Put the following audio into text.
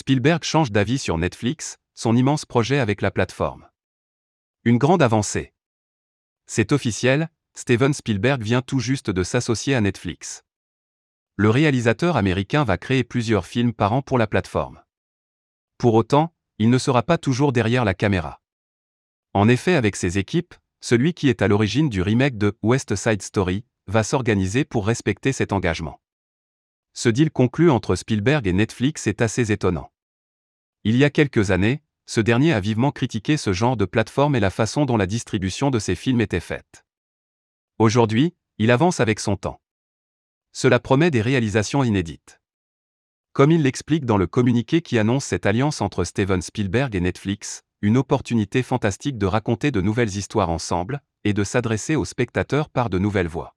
Spielberg change d'avis sur Netflix, son immense projet avec la plateforme. Une grande avancée. C'est officiel, Steven Spielberg vient tout juste de s'associer à Netflix. Le réalisateur américain va créer plusieurs films par an pour la plateforme. Pour autant, il ne sera pas toujours derrière la caméra. En effet, avec ses équipes, celui qui est à l'origine du remake de West Side Story va s'organiser pour respecter cet engagement. Ce deal conclu entre Spielberg et Netflix est assez étonnant. Il y a quelques années, ce dernier a vivement critiqué ce genre de plateforme et la façon dont la distribution de ses films était faite. Aujourd'hui, il avance avec son temps. Cela promet des réalisations inédites. Comme il l'explique dans le communiqué qui annonce cette alliance entre Steven Spielberg et Netflix, une opportunité fantastique de raconter de nouvelles histoires ensemble, et de s'adresser aux spectateurs par de nouvelles voies.